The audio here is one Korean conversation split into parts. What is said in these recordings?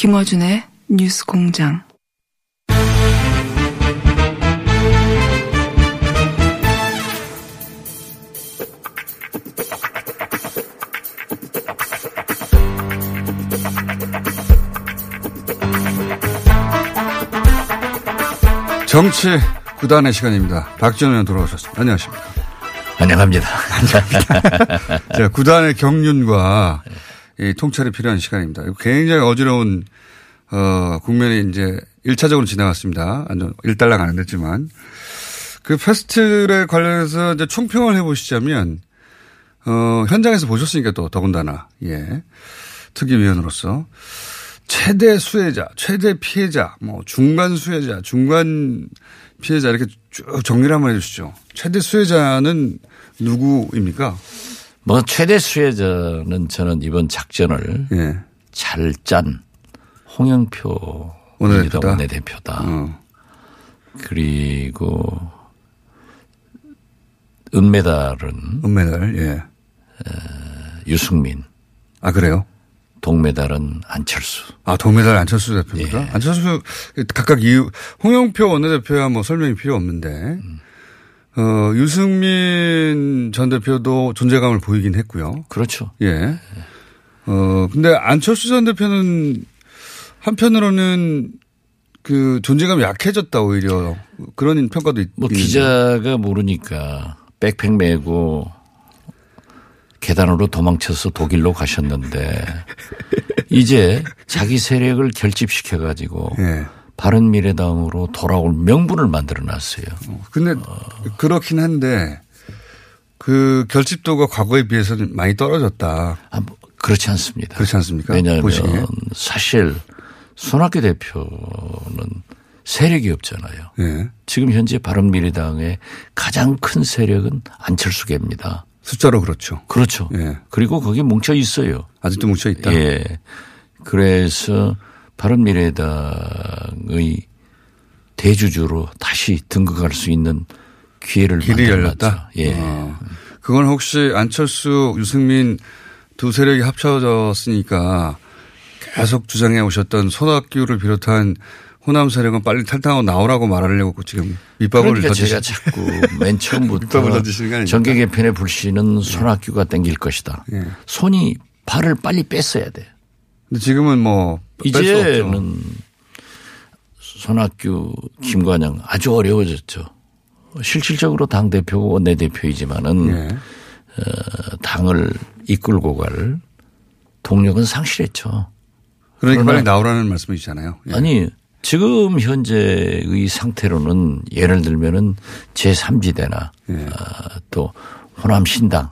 김어준의 뉴스 공장. 정치 구단의 시간입니다. 박지원 의원 돌아오셨습니다. 안녕하십니까. 안녕합니다. 자, 구단의 경륜과 이 통찰이 필요한 시간입니다. 굉장히 어지러운, 어, 국면이 이제 1차적으로 지나갔습니다. 완전 일달랑 안 됐지만. 그 페스트에 관련해서 이제 총평을 해보시자면, 어, 현장에서 보셨으니까 또 더군다나, 예. 특위위원으로서. 최대 수혜자, 최대 피해자, 뭐 중간 수혜자, 중간 피해자 이렇게 쭉 정리를 한번 해 주시죠. 최대 수혜자는 누구입니까? 뭐 최대 수혜자는 저는 이번 작전을 예. 잘짠 홍영표 원내대표다? 원내대표다. 어. 그리고 은메달은 은메달, 예. 유승민, 아, 그래요? 동메달은 안철수. 아, 동메달 안철수 대표입니다. 예. 안철수 각각 이유, 홍영표 원내대표야 뭐 설명이 필요 없는데, 어, 유승민 전 대표도 존재감을 보이긴 했고요. 그렇죠. 예. 어, 근데 안철수 전 대표는 한편으로는 그 존재감이 약해졌다 오히려 그런 평가도 있, 뭐 있는데. 기자가 모르니까 백팩 메고 계단으로 도망쳐서 독일로 가셨는데 이제 자기 세력을 결집시켜 가지고 예. 바른 미래당으로 돌아올 명분을 만들어 놨어요. 근데 그렇긴 한데 그 결집도가 과거에 비해서는 많이 떨어졌다. 아, 뭐 그렇지 않습니다. 그렇지 않습니까? 왜냐하면 보시기에. 사실 손학규 대표는 세력이 없잖아요. 예. 지금 현재 바른미래당의 가장 큰 세력은 안철수계입니다. 숫자로 그렇죠. 그렇죠. 예. 그리고 거기 뭉쳐 있어요. 아직도 뭉쳐 있다. 예. 그래서 바른미래당의 대주주로 다시 등극할 수 있는 기회를 길이. 열렸다. 예. 어. 그건 혹시 안철수, 유승민 두 세력이 합쳐졌으니까 계속 주장해 오셨던 손학규를 비롯한 호남 세력은 빨리 탈당하고 나오라고 말하려고 지금 밑밥을 그러니까 던지시 제가 자꾸 맨 처음부터? 정계 개편의 불씨는 손학규가 땡길 것이다. 예. 손이 발을 빨리 뺐어야 돼. 근데 지금은 뭐. 이제는 손학규, 김관영 아주 어려워졌죠. 실질적으로 당 대표고 원내 대표이지만은 예. 어, 당을 이끌고 갈 동력은 상실했죠. 그러니까 빨리 나오라는 말씀이시잖아요. 예. 아니 지금 현재의 상태로는 예를 들면은 제3지대나 예. 또 호남 신당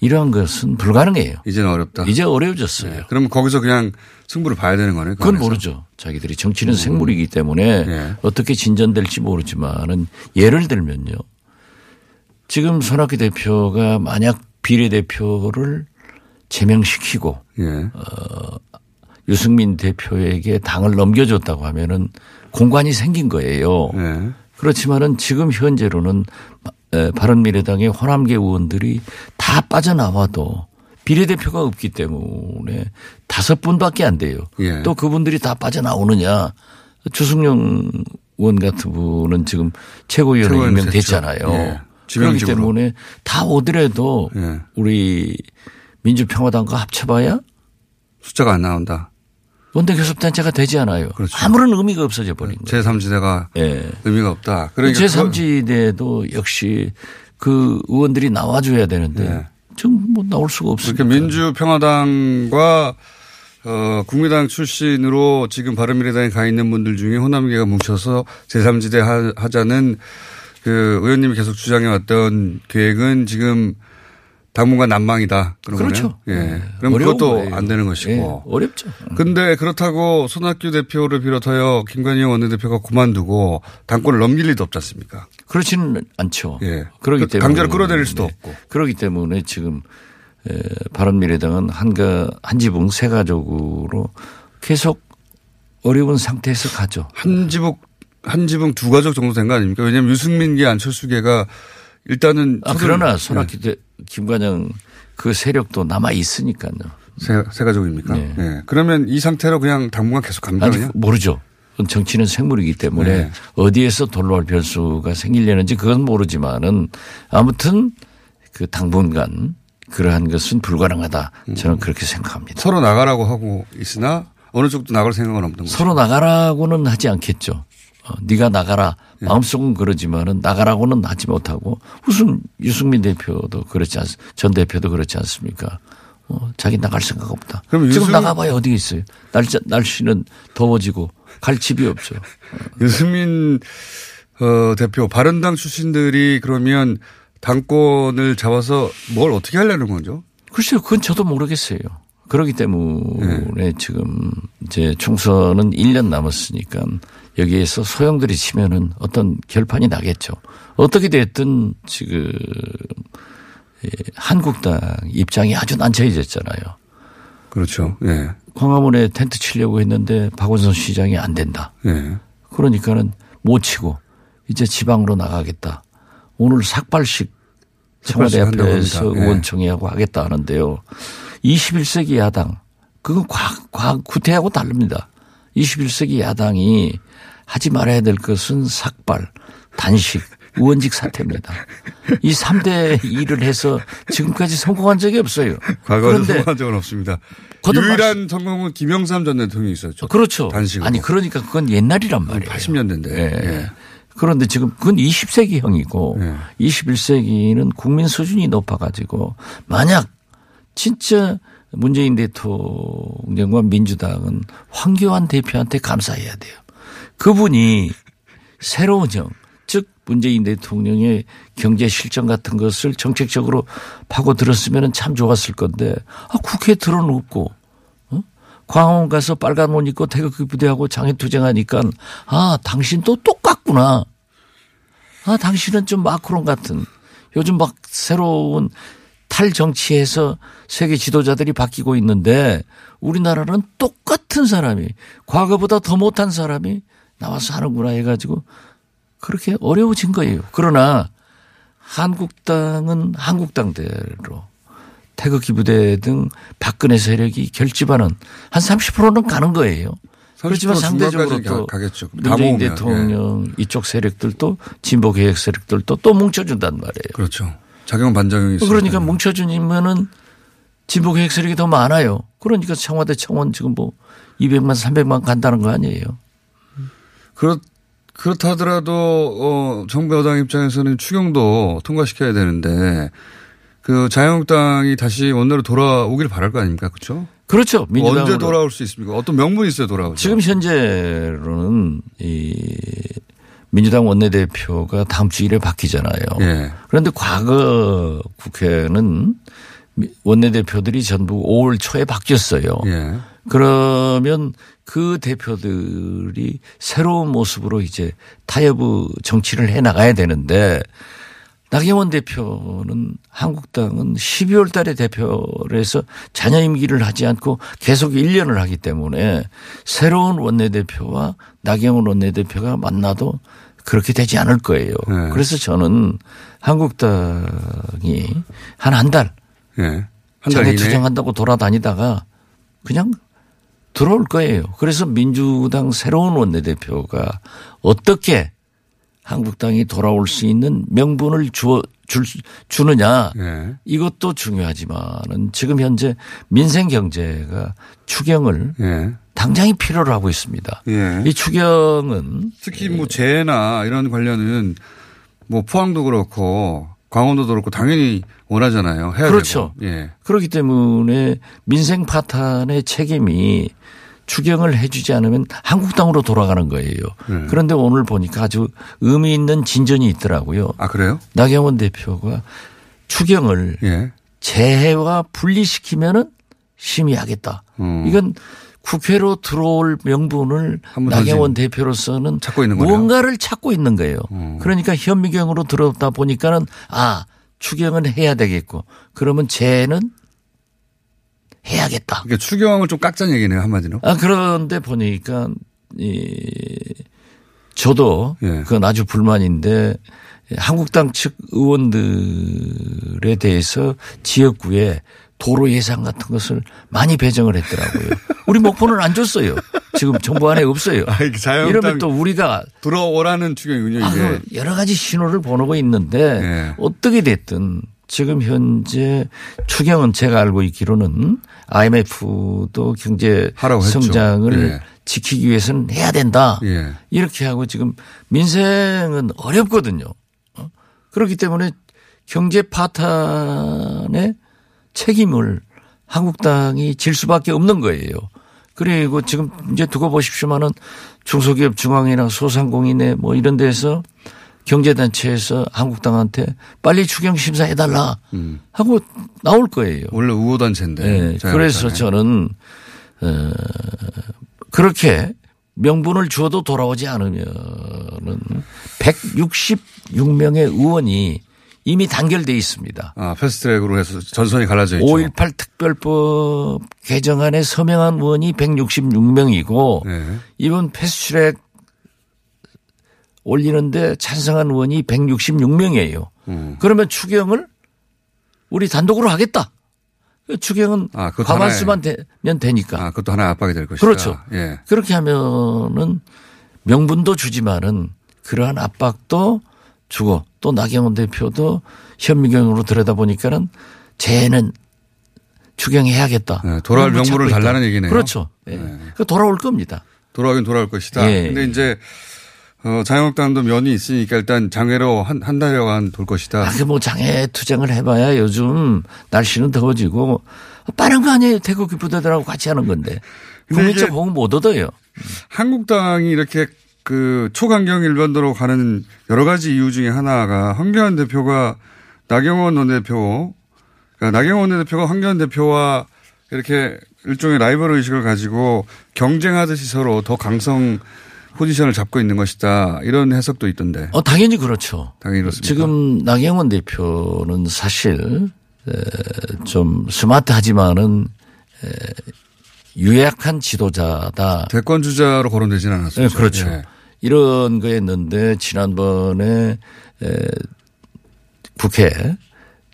이러한 것은 불가능해요. 이제는 어렵다. 이제 어려워졌어요. 예. 그러면 거기서 그냥 승부를 봐야 되는 거네요. 그 그건 안에서. 모르죠. 자기들이 정치는 생물이기 때문에 예. 어떻게 진전될지 모르지만은 예를 들면요. 지금 손학규 대표가 만약 비례대표를 제명시키고 예. 유승민 대표에게 당을 넘겨줬다고 하면은 공간이 생긴 거예요. 예. 그렇지만은 지금 현재로는 에, 바른미래당의 호남계 의원들이 다 빠져나와도 비례대표가 없기 때문에 다섯 분밖에 안 돼요. 예. 또 그분들이 다 빠져나오느냐. 주승용 의원 같은 분은 지금 최고위원회 최고위원 임명됐잖아요. 예. 그렇기. 때문에 다 오더라도 예. 우리 민주평화당과 합쳐봐야 숫자가 안 나온다. 원내교섭단체가 되지 않아요. 그렇죠. 아무런 의미가 없어져 버린 거예요. 제3지대가 예. 의미가 없다. 그러니까 제3지대도 역시 그 의원들이 나와줘야 되는데 네. 지금 뭐 나올 수가 없으니까. 그러니까 민주평화당과 어, 국민당 출신으로 지금 바른미래당에 가 있는 분들 중에 호남계가 뭉쳐서 제3지대 하- 하자는 그 의원님이 계속 주장해 왔던 계획은 지금 당분간 난망이다. 그런 그렇죠. 거네요. 예. 네. 그럼 그것도 거예요. 안 되는 것이고. 예, 어렵죠. 근데 그렇다고 손학규 대표를 비롯하여 김관영 원내대표가 그만두고 당권을 넘길 리도 없지 않습니까? 그렇지는 않죠. 예. 그러기 그 때문에 강제로 끌어내릴 수도 네. 없고. 그렇기 때문에 지금 에, 바른미래당은 한가 한 지붕 세 가족으로 계속 어려운 상태에서 가죠. 한 지붕 한 지붕 두 가족 정도 된 거 아닙니까? 왜냐하면 유승민계 안철수계가 일단은 아, 그러나 네. 손학규 대 김관영 그 세력도 남아 있으니까요. 세, 세 가족입니까? 네. 네. 그러면 이 상태로 그냥 당분간 계속 갑니까? 아니 그냥? 모르죠. 정치는 생물이기 때문에 네. 어디에서 돌로할 변수가 생기려는지 그건 모르지만은 아무튼 그 당분간 그러한 것은 불가능하다. 저는 그렇게 생각합니다. 서로 나가라고 하고 있으나 어느 쪽도 나갈 생각은 없는 거죠. 서로 나가라고는 하지 않겠죠. 어, 네가 나가라. 네. 마음속은 그러지만은 나가라고는 하지 못하고 무슨 유승민 대표도 그렇지 않, 전 대표도 그렇지 않습니까? 어, 자기 나갈 생각 없다. 그럼 지금 유승- 나가봐야 어디 있어요. 날짜, 날씨는 더워지고 갈 집이 없죠. 유승민 어, 대표 바른당 출신들이 그러면 당권을 잡아서 뭘 어떻게 하려는 거죠? 글쎄요, 그건 저도 모르겠어요. 그렇기 때문에 네. 지금 이제 총선은 1년 남았으니까 여기에서 소형들이 치면은 어떤 결판이 나겠죠. 어떻게 됐든 지금 예, 한국당 입장이 아주 난처해졌잖아요. 그렇죠. 예. 광화문에 텐트 치려고 했는데 박원순 시장이 안 된다. 예. 그러니까는 못 치고 이제 지방으로 나가겠다. 오늘 삭발식 청와대 앞에서. 예. 의원총회하고 하겠다 하는데요. 21세기 야당 그건 과, 과 구태하고 다릅니다. 21세기 야당이 하지 말아야 될 것은 삭발, 단식, 의원직 사퇴입니다. 이 3대 일을 해서 지금까지 성공한 적이 없어요. 과거에 성공한 적은 없습니다. 유일한 성공은 김영삼 전 대통령이 있었죠. 그렇죠. 단식으로. 아니 그러니까 그건 옛날이란 말이에요. 80년대인데. 예. 예. 그런데 지금 그건 20세기형이고 네. 21세기는 국민 수준이 높아가지고 만약 진짜 문재인 대통령과 민주당은 황교안 대표한테 감사해야 돼요. 그분이 새로운 형, 즉 문재인 대통령의 경제 실정 같은 것을 정책적으로 파고 들었으면 참 좋았을 건데 아, 국회에 들어놓고 어? 광화문 가서 빨간 옷 입고 태극기 부대하고 장애투쟁하니까 아 당신 또 똑같구나. 아 당신은 좀 마크론 같은 요즘 막 새로운 탈 정치에서 세계 지도자들이 바뀌고 있는데 우리나라는 똑같은 사람이 과거보다 더 못한 사람이 나와서 하는구나 해가지고 그렇게 어려워진 거예요. 그러나 한국당은 한국당대로 태극기 부대 등 박근혜 세력이 결집하는 한 30%는 가는 거예요. 그렇지만 30% 상대적으로 또 가- 가겠죠. 다 문재인 모으면. 예. 대통령 이쪽 세력들도 진보 개혁 세력들도 또 뭉쳐준단 말이에요. 그렇죠. 작용 반작용이 있어요. 그러니까 뭉쳐주면은 진보 개혁 세력이 더 많아요. 그러니까 청와대 청원 지금 뭐 200만 300만 간다는 거 아니에요. 그렇 그렇다 하더라도 어 정부 여당 입장에서는 추경도 통과시켜야 되는데 그 자유한국당이 다시 원내로 돌아오길 바랄 거 아닙니까? 그렇죠? 그렇죠. 민주당으로. 언제 돌아올 수 있습니까? 어떤 명분이 있어야 돌아오죠. 지금 현재로는 이 민주당 원내대표가 다음 주 일에 바뀌잖아요. 예. 그런데 과거 국회는 미- 원내대표들이 전부 5월 초에 바뀌었어요. 예. 그러면 그 대표들이 새로운 모습으로 이제 타협의 정치를 해 나가야 되는데 나경원 대표는 한국당은 12월 달에 대표를 해서 자녀 임기를 하지 않고 계속 1년을 하기 때문에 새로운 원내대표와 나경원 원내대표가 만나도 그렇게 되지 않을 거예요. 네. 그래서 저는 한국당이 한 한달 장애 이내에? 투쟁한다고 돌아다니다가 그냥 들어올 거예요. 그래서 민주당 새로운 원내대표가 어떻게 한국당이 돌아올 수 있는 명분을 주어 줄, 수- 주느냐 예. 이것도 중요하지만은 지금 현재 민생 경제가 추경을 예. 당장이 필요로 하고 있습니다. 예. 이 추경은 특히 뭐 재해나 이런 관련은 뭐 포항도 그렇고 강원도도 그렇고 당연히 원하잖아요. 해야 그렇죠. 예. 그렇기 때문에 민생 파탄의 책임이 추경을 해주지 않으면 한국당으로 돌아가는 거예요. 네. 그런데 오늘 보니까 아주 의미 있는 진전이 있더라고요. 아 그래요? 나경원 대표가 추경을 예. 재해와 분리시키면은 심의하겠다. 음. 이건 국회로 들어올 명분을 나경원 대표로서는 찾고 있는. 무언가를 찾고 있는 거예요. 음. 그러니까 현미경으로 들어다 보니까는 아 추경은 해야 되겠고 그러면 재해는 해야겠다. 그러니까 추경을 좀 깎자는 얘기네요 한마디로. 아 그런데 보니까 이 저도 예. 그건 아주 불만인데 한국당 측 의원들에 대해서 지역구에 도로 예산 같은 것을 많이 배정을 했더라고요. 우리 목포는 안 줬어요. 지금 정부 안에 없어요. 아, 이러면 또 우리가 들어오라는 추경이군요 아, 이게. 그 여러 가지 신호를 보내고 있는데 예. 어떻게 됐든 지금 현재 추경은 제가 알고 있기로는 IMF도 경제. 성장을 예. 지키기 위해서는 해야 된다. 예. 이렇게 하고 지금 민생은 어렵거든요. 어? 그렇기 때문에 경제 파탄의 책임을 한국당이 질 수밖에 없는 거예요. 그리고 지금 이제 두고 보십시오만은 중소기업 중앙이나 소상공인에 뭐 이런 데서 경제단체에서 한국당한테 빨리 추경 심사해달라 하고 나올 거예요. 원래 우호단체인데. 네. 그래서 저는 어, 그렇게 명분을 주어도 돌아오지 않으면은 166명의 의원이 이미 단결돼 있습니다. 아 패스트트랙으로 해서 전선이 갈라져 있죠. 5.18 특별법 개정안에 서명한 의원이 166명이고 네. 이번 패스트트랙 올리는데 찬성한 의원이 166명이에요. 음. 그러면 추경을 우리 단독으로 하겠다. 그 추경은 아, 과반수만 되면 되니까. 아 그것도 하나의 압박이 될 것이다. 그렇죠. 예. 그렇게 하면은 명분도 주지만은 그러한 압박도 주고 또 나경원 대표도 현미경으로 들여다보니까는 쟤는 추경해야겠다. 네, 돌아올 명분을. 달라는 얘기네요. 그렇죠. 예. 그 돌아올 겁니다. 돌아오긴 돌아올 것이다. 예. 근데 이제 어, 자유한국당도 면이 있으니까 일단 장애로 한, 한 달여간 돌 것이다. 아, 그뭐 장애 투쟁을 해봐야 요즘 날씨는 더워지고 빠른 거 아니에요. 태극기 부대들하고 같이 하는 건데. 국민적 호응 못 얻어요. 한국당이 이렇게 그 초강경 일반도로 가는 여러 가지 이유 중에 하나가 황교안 대표가 나경원 원내대표, 그러니까 나경원 원내대표가 황교안 대표와 이렇게 일종의 라이벌 의식을 가지고 경쟁하듯이 서로 더 강성 포지션을 잡고 있는 것이다. 이런 해석도 있던데. 어, 당연히 그렇죠. 당연히 그렇습니다. 지금 나경원 대표는 사실 에, 좀 스마트하지만은 에, 유약한 지도자다. 대권 주자로 거론되지는 네, 않았습니다. 그렇죠. 예. 이런 거였는데 지난번에 에, 국회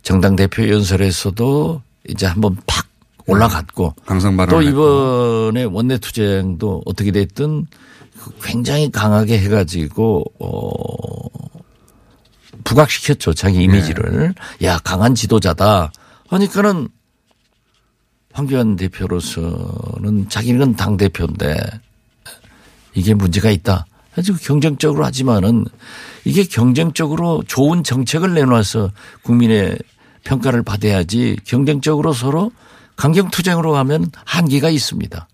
정당 대표 연설에서도 이제 한번 팍 올라갔고 강성 또. 이번에 원내 투쟁도 어떻게 됐든 굉장히 강하게 해가지고 어 부각시켰죠 자기 이미지를 야 강한 지도자다 하니까는 황교안 대표로서는 자기는 당 대표인데 이게 문제가 있다. 아주 경쟁적으로 하지만은 이게 경쟁적으로 좋은 정책을 내놔서 국민의 평가를 받아야지 경쟁적으로 서로 강경투쟁으로 가면 한계가 있습니다.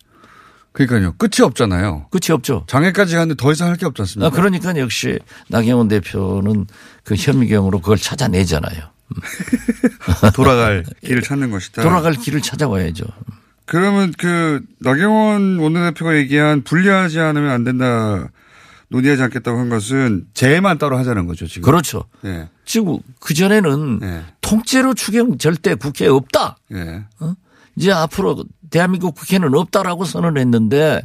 그러니까요. 끝이 없잖아요. 끝이 없죠. 장애까지 가는데 더 이상 할 게 없지 않습니까? 아, 그러니까 역시 나경원 대표는 그 현미경으로 그걸 찾아내잖아요. 돌아갈 길을 찾는 것이다. 돌아갈 길을 찾아와야죠. 그러면 그 나경원 원내대표가 얘기한 분리하지 않으면 안 된다. 논의하지 않겠다고 한 것은 재해만 따로 하자는 거죠, 지금. 그렇죠. 예. 지금 그 전에는 예. 통째로 추경 절대 국회에 없다. 예. 이제 앞으로 대한민국 국회는 없다라고 선언했는데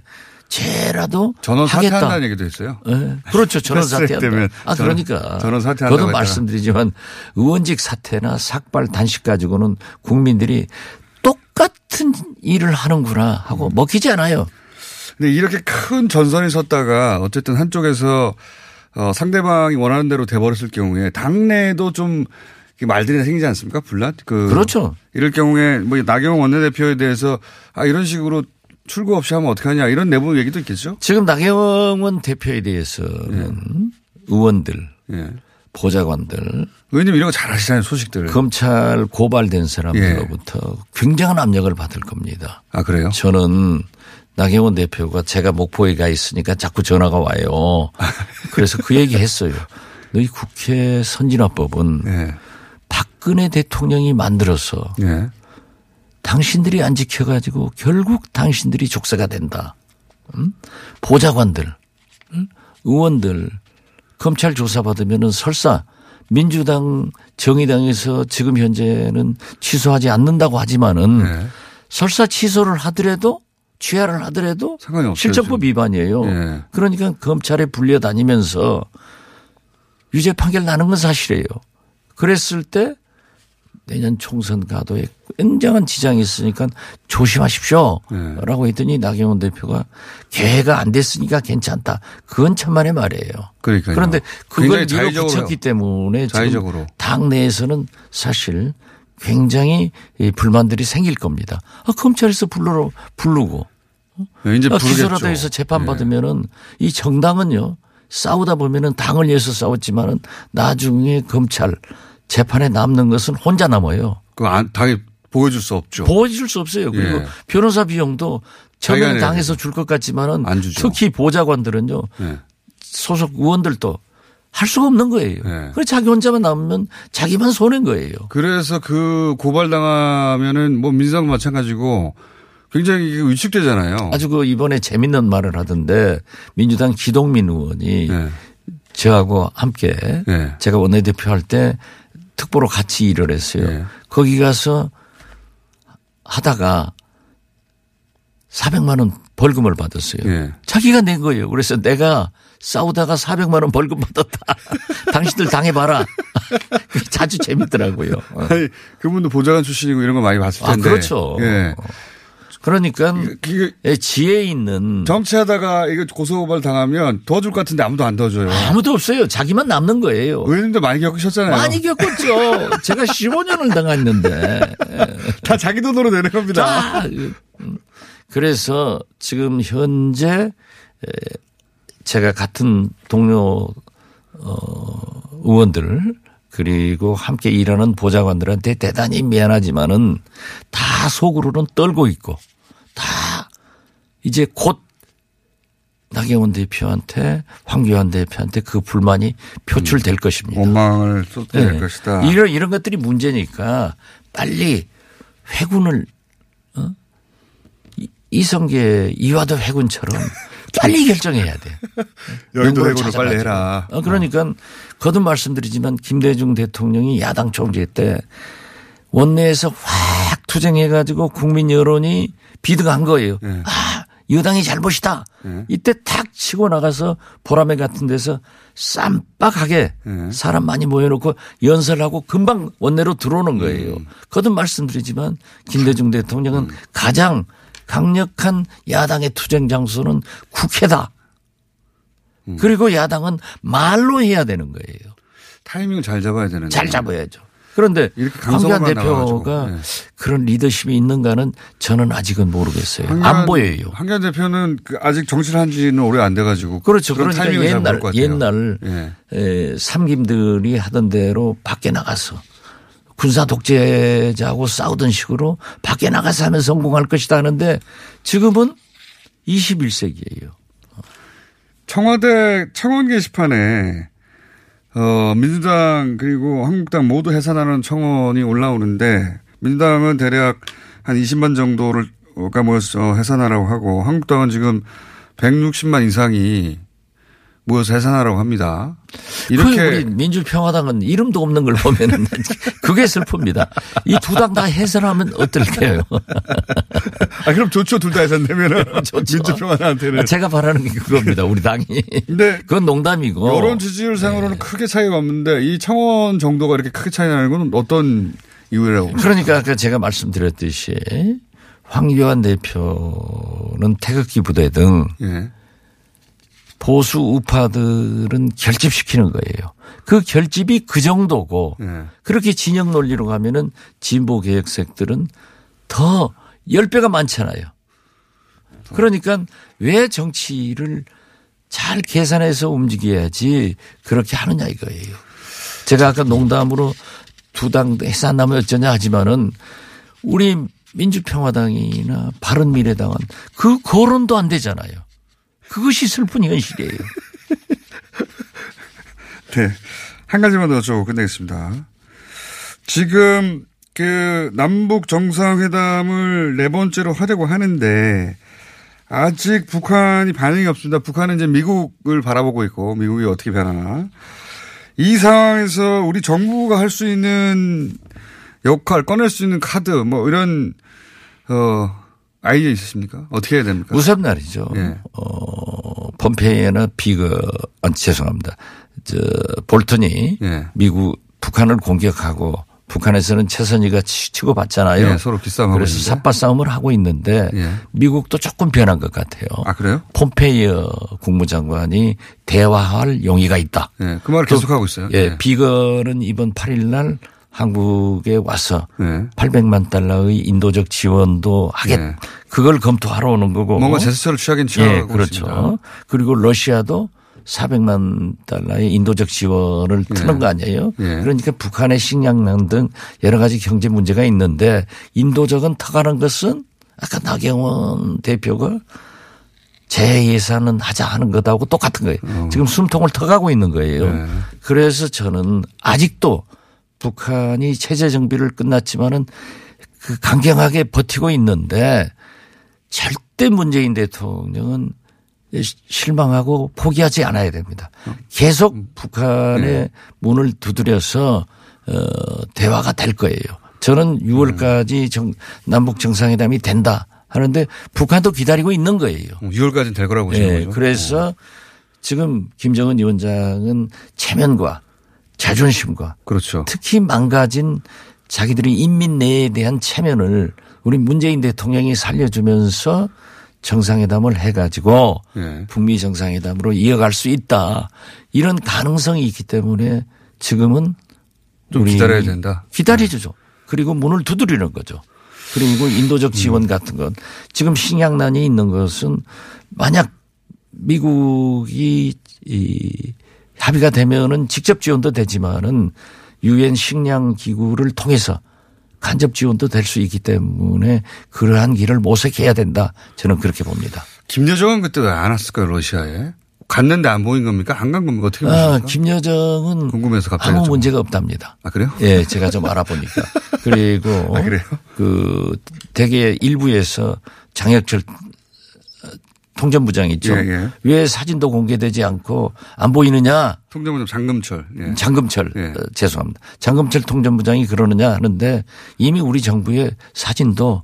쟤라도 전원 하겠다. 사퇴한다는 얘기도 있어요. 예, 그렇죠. 전원 패스트트랙 사퇴한다. 아 전원- 그러니까 전원 사퇴한다고 저도. 말씀드리지만 의원직 사퇴나 삭발 단식 가지고는 국민들이 똑같은 일을 하는구나 하고 먹히지 않아요. 근데 이렇게 큰 전선이 섰다가 어쨌든 한쪽에서 어, 상대방이 원하는 대로 돼버렸을 경우에 당내에도 좀 말들이 생기지 않습니까? 분란? 그 그렇죠. 이럴 경우에 뭐 나경원 원내대표에 대해서 아 이런 식으로 출구 없이 하면 어떡하냐 이런 내부 얘기도 있겠죠? 지금 나경원 대표에 대해서는 의원들, 예. 보좌관들, 의원님 이런 거잘 아시잖아요 소식들. 검찰 고발된 사람들로부터 굉장한 압력을 받을 겁니다. 아 그래요? 저는 나경원 대표가 제가 목포에 가 있으니까 자꾸 전화가 와요. 그래서 그 얘기 했어요. 너희 국회 선진화법은 예. 박근혜 대통령이 만들어서 예. 당신들이 안 지켜가지고 결국 당신들이 족쇄가 된다. 음? 보좌관들, 음? 의원들, 검찰 조사받으면은 설사 민주당 정의당에서 지금 현재는 취소하지 않는다고 하지만은 예. 설사 취소를 하더라도 취하를 하더라도 실정법. 위반이에요. 예. 그러니까 검찰에 불려다니면서 유죄 판결 나는 건 사실이에요. 그랬을 때 내년 총선 가도에 굉장한 지장이 있으니까 조심하십시오. 네. 라고 했더니 나경원 대표가 계획가 안 됐으니까 괜찮다. 그건 천만의 말이에요. 그러니까요. 그런데 그걸 밀어붙였기 때문에 자의적으로. 당 내에서는 사실 굉장히 이 불만들이 생길 겁니다. 아, 검찰에서 불러 부르고 예, 이제 아, 부르겠죠. 기소라도 해서 재판 예. 받으면은 이 정당은요 싸우다 보면은 당을 위해서 싸웠지만은 나중에 검찰 재판에 남는 것은 혼자 남아요. 그 안, 당이 보여줄 수 없죠. 보여줄 수 없어요. 그리고 예. 변호사 비용도 처음에 당에서. 줄 것 같지만은. 특히 보좌관들은요 예. 소속 의원들도 할 수가 없는 거예요. 네. 그래서 자기 혼자만 남으면 자기만 손해인 거예요. 그래서 그 고발당하면은 뭐 민주당도 마찬가지고 굉장히 위축되잖아요. 아주 그 이번에 재밌는 말을 하던데 민주당 기동민 의원이 예. 저하고 함께 예. 제가 원내대표 할때 특보로 같이 일을 했어요. 예. 거기 가서 하다가 400만 원 벌금을 받았어요. 예. 자기가 낸 거예요. 그래서 내가 싸우다가 400만 원 벌금 받았다. 당신들 당해봐라. 자주 재밌더라고요. 어. 아니, 그분도 보좌관 출신이고 이런 거 많이 봤을 아, 텐데. 그렇죠. 예. 그러니까 예, 지혜 있는 정치하다가 이거 고소고발 당하면 도와줄 것 같은데 아무도 안 도와줘요. 아무도 없어요. 자기만 남는 거예요. 의원님도 많이 겪으셨잖아요. 많이 겪었죠. 제가 15년을 당했는데. 다 자기 돈으로 내는 겁니다. 자, 음. 그래서 지금 현재 에, 제가 같은 동료 어, 의원들 그리고 함께 일하는 보좌관들한테 대단히 미안하지만은 다 속으로는 떨고 있고 다 이제 곧 나경원 대표한테 황교안 대표한테 그 불만이 표출될 것입니다. 원망을 쏟아낼 네. 것이다. 이런 이런 것들이 문제니까 빨리 회군을 어? 이- 이성계 이화도 회군처럼 빨리 결정해야 돼. 여의도 해고를 빨리. 해라. 어, 그러니까 거듭 말씀드리지만 김대중 대통령이 야당 총재 때 원내에서 확 투쟁해가지고 국민 여론이 비등한 거예요. 네. 아 여당이 잘못이다. 네. 이때 탁 치고 나가서 보라매 같은 데서 쌈박하게 네. 사람 많이 모여놓고 연설하고 금방 원내로 들어오는 거예요. 음. 거듭 말씀드리지만 김대중 대통령은 가장 강력한 야당의 투쟁 장소는 국회다. 음. 그리고 야당은 말로 해야 되는 거예요. 타이밍을 잘 잡아야 되는데. 잘 잡아야죠. 그런데 황교안 대표가. 네. 그런 리더십이 있는가는 저는 아직은 모르겠어요. 황교안- 안 보여요. 황교안 대표는 그 아직 정치를 한 지는 오래 안 돼가지고. 그렇죠. 그러니까 옛날. 옛날 예. 에, 삼김들이 하던 대로 밖에 나가서 군사 독재자하고 싸우던 식으로 밖에 나가서 하면 성공할 것이다 하는데 지금은 21세기예요. 청와대 청원 게시판에 어, 민주당 그리고 한국당 모두 해산하는 청원이 올라오는데 민주당은 대략 한 20만 정도를 가 모여서 해산하라고 하고 한국당은 지금 160만 이상이 모여서 해산하라고 합니다. 이렇게 이렇게 우리 민주평화당은 이름도 없는 걸 보면은 그게 슬픕니다. 이 두 당 다 해산하면 어떨까요? 아 그럼 좋죠 둘 다 해산되면은 좋죠. 민주평화당한테는. 제가 바라는 게 그겁니다. 우리 당이. 근데 그건 농담이고. 여론 지지율 상으로는 크게 차이가 없는데 이 창원 정도가 이렇게 크게 차이 나는 건 어떤 이유라고? 그러니까 아까 제가 말씀드렸듯이 황교안 대표는 태극기 부대 등 예. 보수 우파들은 결집시키는 거예요. 그 결집이 그 정도고 예. 그렇게 진영 논리로 가면은 진보 개혁색들은 더 10배가 많잖아요. 그러니까 왜 정치를 잘 계산해서 움직여야지 그렇게 하느냐 이거예요. 제가 아까 농담으로 두 당 해산하면 어쩌냐 하지만은 우리 민주평화당이나 바른미래당은 그 거론도 안 되잖아요. 그것이 슬픈 현실이에요. 네. 한 가지만 더 여쭤보고 끝내겠습니다. 지금 그 남북 정상회담을 네 번째로 하려고 하는데 아직 북한이 반응이 없습니다. 북한은 이제 미국을 바라보고 있고 미국이 어떻게 변하나. 이 상황에서 우리 정부가 할 수 있는 역할, 꺼낼 수 있는 카드 뭐 이런 어 아이디어 있으십니까? 어떻게 해야 됩니까? 우선 말이죠. 예. 어, 폼페이나 비거, 아, 죄송합니다. 저, 볼턴이 예. 미국, 북한을 공격하고 북한에서는 최선희가 치- 치고받잖아요. 예, 서로 기싸움하고 그래서. 삿바 싸움을 하고 있는데 예. 미국도 조금 변한 것 같아요. 아 그래요? 폼페이어 국무장관이 대화할 용의가 있다. 예. 그 말을 계속하고 있어요. 예, 비거는 이번 8일 날 한국에 와서 예. 800만 달러의 인도적 지원도 하겠. 예. 그걸 검토하러 오는 거고. 뭔가 제스처를 취하긴 예, 취하고 그렇죠. 있습니다. 그리고 러시아도 400만 달러의 인도적 지원을 트는 예. 거 아니에요? 예. 그러니까 북한의 식량난 등 여러 가지 경제 문제가 있는데 인도적은 터가는 것은 아까 나경원 대표가 재예산은 하자 하는 것하고 똑같은 거예요. 지금 숨통을 터가고 있는 거예요. 어. 네. 그래서 저는 아직도 북한이 체제 정비를 끝났지만은 그 강경하게 버티고 있는데 절대 문재인 대통령은 실망하고 포기하지 않아야 됩니다. 계속 북한의 네. 문을 두드려서 어 대화가 될 거예요. 저는 6월까지 정, 남북 정상회담이 된다 하는데 북한도 기다리고 있는 거예요. 6월까지는 될 거라고 보시는 예, 거죠. 그래서 지금 김정은 위원장은 체면과 자존심과 그렇죠. 특히 망가진 자기들이 인민 내에 대한 체면을 우리 문재인 대통령이 살려주면서 정상회담을 해가지고 예. 북미 정상회담으로 이어갈 수 있다. 이런 가능성이 있기 때문에 지금은 좀 기다려야 된다. 기다려주죠. 그리고 문을 두드리는 거죠. 그리고 인도적 지원 음. 같은 것. 지금 식량난이 있는 것은 만약 미국이 이 합의가 되면은 직접 지원도 되지만은 유엔 식량 기구를 통해서 간접 지원도 될 수 있기 때문에 그러한 길을 모색해야 된다. 저는 그렇게 봅니다. 김여정은 그때 왜 안 왔을까요, 러시아에? 갔는데 안 보인 겁니까? 안 간 겁니까? 어떻게 아, 보십니까? 김여정은 궁금해서 갑자기 아무. 문제가 없답니다. 아, 그래요? 예, 제가 좀 알아보니까. 그리고 아, 그래요? 그 대개 일부에서 장혁철 통전부장 있죠. 예, 예. 왜 사진도 공개되지 않고 안 보이느냐? 통정부장 장금철. 예. 장금철 예. 어, 죄송합니다. 장금철 통전부장이 그러느냐 하는데 이미 우리 정부의 사진도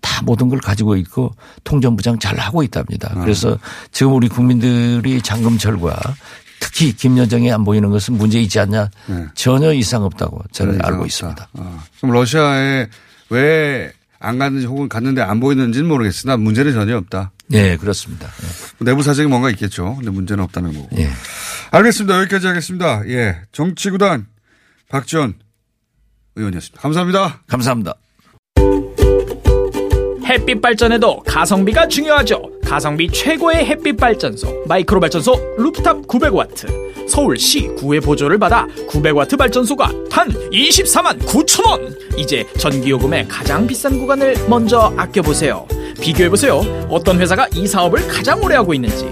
다 모든 걸 가지고 있고 통전부장 잘 하고 있답니다. 아. 그래서 지금 우리 국민들이 장금철과 특히 김여정이 안 보이는 것은 문제 있지 않냐 네. 전혀 이상 없다고 저는 알고 이상 있습니다. 없다. 어. 그럼 러시아에 왜 안 갔는지 혹은 갔는데 안 보이는지는 모르겠으나 문제는 전혀 없다. 네 그렇습니다. 내부 사정이 뭔가 있겠죠. 근데 문제는 없다는 거고. 예. 알겠습니다. 여기까지 하겠습니다. 예. 정치구단 박지원 의원이었습니다. 감사합니다. 감사합니다. 햇빛 발전에도 가성비가 중요하죠. 가성비 최고의 햇빛 발전소 마이크로 발전소 루프탑 900와트. 서울시 구의 보조를 받아 900와트 발전소가 단 24만 9천 원. 이제 전기요금의 가장 비싼 구간을 먼저 아껴보세요. 비교해보세요. 어떤 회사가 이 사업을 가장 오래 하고 있는지.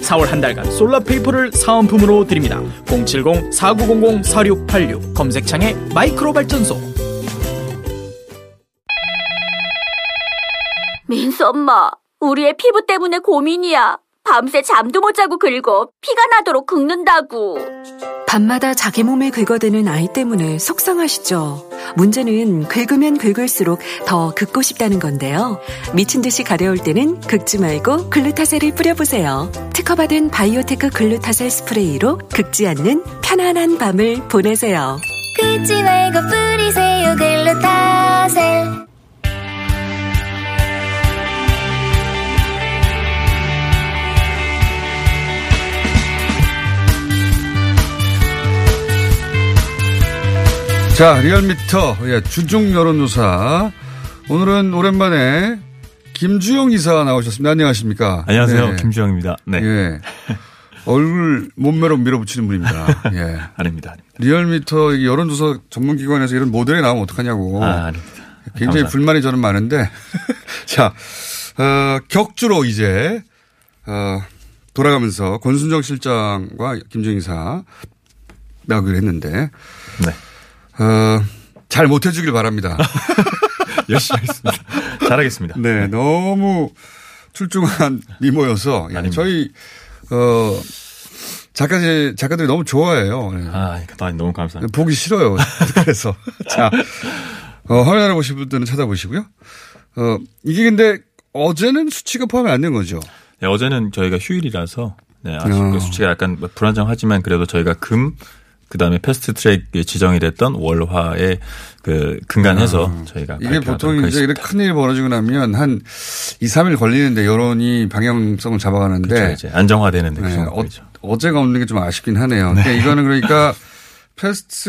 4월 한 달간 솔라페이퍼를 사은품으로 드립니다. 070-4900-4686 검색창에 마이크로 발전소. 민수 엄마, 우리 애 피부 때문에 고민이야. 밤새 잠도 못 자고 긁어 피가 나도록 긁는다고. 밤마다 자기 몸을 긁어대는 아이 때문에 속상하시죠? 문제는 긁으면 긁을수록 더 긁고 싶다는 건데요. 미친 듯이 가려울 때는 긁지 말고 글루타셀을 뿌려보세요. 특허받은 바이오테크 글루타셀 스프레이로 긁지 않는 편안한 밤을 보내세요. 긁지 말고 뿌리세요 글루타셀. 자, 리얼미터 예, 주중 여론조사. 오늘은 오랜만에 김주영 이사 나오셨습니다. 안녕하십니까? 안녕하세요. 네. 김주영입니다. 네. 예. 얼굴 몸매로 밀어붙이는 분입니다. 예. 아닙니다. 리얼미터 이 여론조사 전문기관에서 이런 모델이 나오면 어떡하냐고. 아, 아닙니다. 굉장히 감사합니다. 불만이 저는 많은데. 자, 어, 격주로 이제, 어, 돌아가면서 권순정 실장과 김주영 이사 나오기로 했는데. 네. 어, 잘 못해주길 바랍니다. 열심히 하겠습니다. 잘하겠습니다. 네, 너무 출중한 미모여서 예, 저희 어 작가들 작가들이 너무 좋아해요. 예. 아, 나 너무 감사합니다. 보기 싫어요. 그래서 자 어, 화면 알아보실 분들은 찾아보시고요. 어 이게 근데 어제는 수치가 포함이 안 된 거죠. 네, 어제는 저희가 휴일이라서 네, 아직 어. 그 수치가 약간 뭐 불안정하지만 그래도 저희가 금 그다음에 패스트 트랙에 지정이 됐던 월화에 그 근간해서 저희가 아. 이게 발표하도록 보통 이제. 이렇게 큰 일이 벌어지고 나면 한 2, 3일 걸리는데 여론이 방향성을 잡아가는데 그렇죠, 안정화되는데 그 네, 어. 어제가 없는 게 좀 아쉽긴 하네요. 그러니까 이거는 그러니까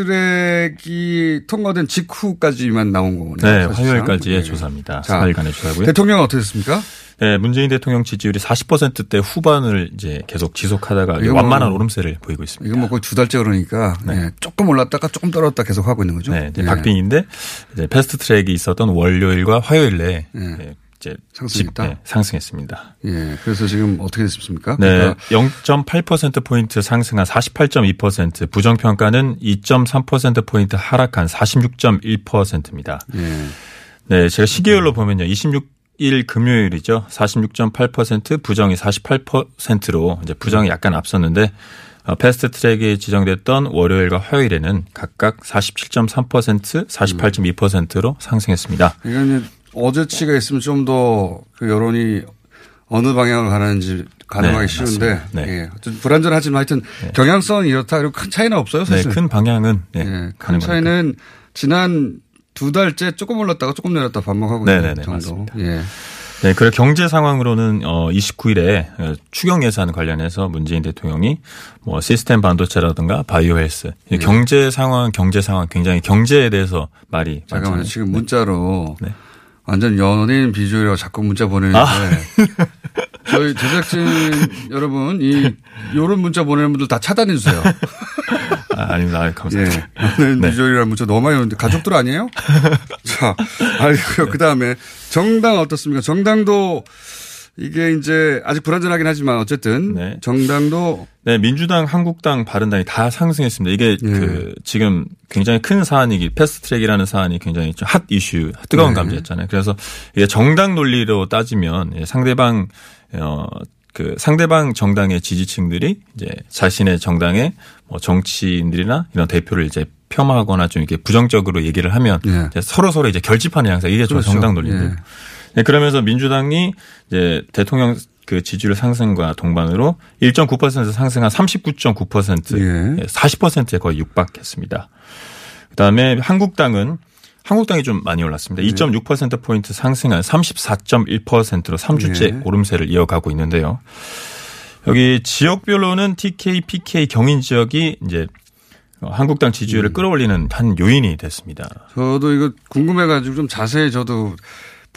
패스트트랙이 통과된 직후까지만 나온 거네요. 네. 화요일까지의 네. 조사입니다. 자, 4일간의 조사고요. 대통령은 어떻게 됐습니까? 네, 문재인 대통령 지지율이 40%대 후반을 이제 계속 지속하다가 이거 뭐- 완만한 오름세를 보이고 있습니다. 이건 뭐 거의 두 달째 그러니까 네, 조금 올랐다가 조금 떨어졌다 계속 하고 있는 거죠. 네, 박빙인데 이제 패스트 트랙이 있었던 월요일과 화요일에 네, 이제 상승했다? 네, 상승했습니다. 예, 그래서 지금 어떻게 됐습니까? 네, 그러니까 0.8% 포인트 상승한 48.2%, 부정 평가는 2.3% 포인트 하락한 46.1%입니다. 예. 네, 제가 시계열로 보면요. 26일 금요일이죠. 46.8% 부정이 48%로 이제 부정이 약간 앞섰는데 어, 패스트 트랙이 지정됐던 월요일과 화요일에는 각각 47.3%, 48.2%로 상승했습니다. 이건 이제 어제치가 있으면 좀 더 그 여론이 어느 방향으로 가는지 가늠하기 네, 쉬운데. 네. 예. 좀 불안전하지만 하여튼 경향성은 이렇다 그리고 큰 차이는 없어요 네, 사실. 큰 방향은 네, 예, 큰 가는 차이는 지난 두 달째 조금 올랐다가 조금 내렸다 반복하고 네네네, 있는 정도. 맞습니다. 예. 네, 그리고 경제 상황으로는 어 29일에 추경 예산 관련해서 문재인 대통령이 뭐 시스템 반도체라든가 바이오 헬스 네. 경제 상황 경제 상황 굉장히 경제에 대해서 말이 잠깐만요. 많잖아요. 지금 문자로 네. 완전 연예인 비주얼이라고 자꾸 문자 보내는데 아. 저희 제작진 여러분 이 요런 문자 보내는 분들 다 차단해 주세요. 아, 아닙니다. 아, 감사합니다. 예. 연예인 네. 비주얼이라는 문자 너무 많이 오는데 가족들 아니에요? 자, 알고요. 그 다음에 정당 어떻습니까? 정당도 이게 이제 아직 불안전하긴 하지만 어쨌든 네. 정당도 네, 민주당, 한국당, 바른당이 다 상승했습니다. 이게 예. 그 지금 굉장히 큰 사안이기 패스트트랙이라는 사안이 굉장히 좀 핫 이슈, 뜨거운 네. 감지였잖아요. 그래서 이게 정당 논리로 따지면 예, 상대방 어 그 상대방 정당의 지지층들이 이제 자신의 정당의 뭐 정치인들이나 이런 대표를 이제 폄하하거나 좀 이렇게 부정적으로 얘기를 하면 예. 이제 서로 서로 이제 결집하는 양상 이게 좀 그렇죠. 정당 논리인데 예. 네, 그러면서 민주당이 이제 대통령 그 지지율 상승과 동반으로 1.9% 상승한 39.9% 예. 40%에 거의 육박했습니다. 그다음에 한국당은 한국당이 좀 많이 올랐습니다. 네. 2.6% 포인트 상승한 34.1%로 3주째 예. 오름세를 이어가고 있는데요. 여기 지역별로는 TK, PK 경인 지역이 이제 한국당 음. 지지율을 끌어올리는 한 요인이 됐습니다. 저도 이거 궁금해가지고 좀 자세히 저도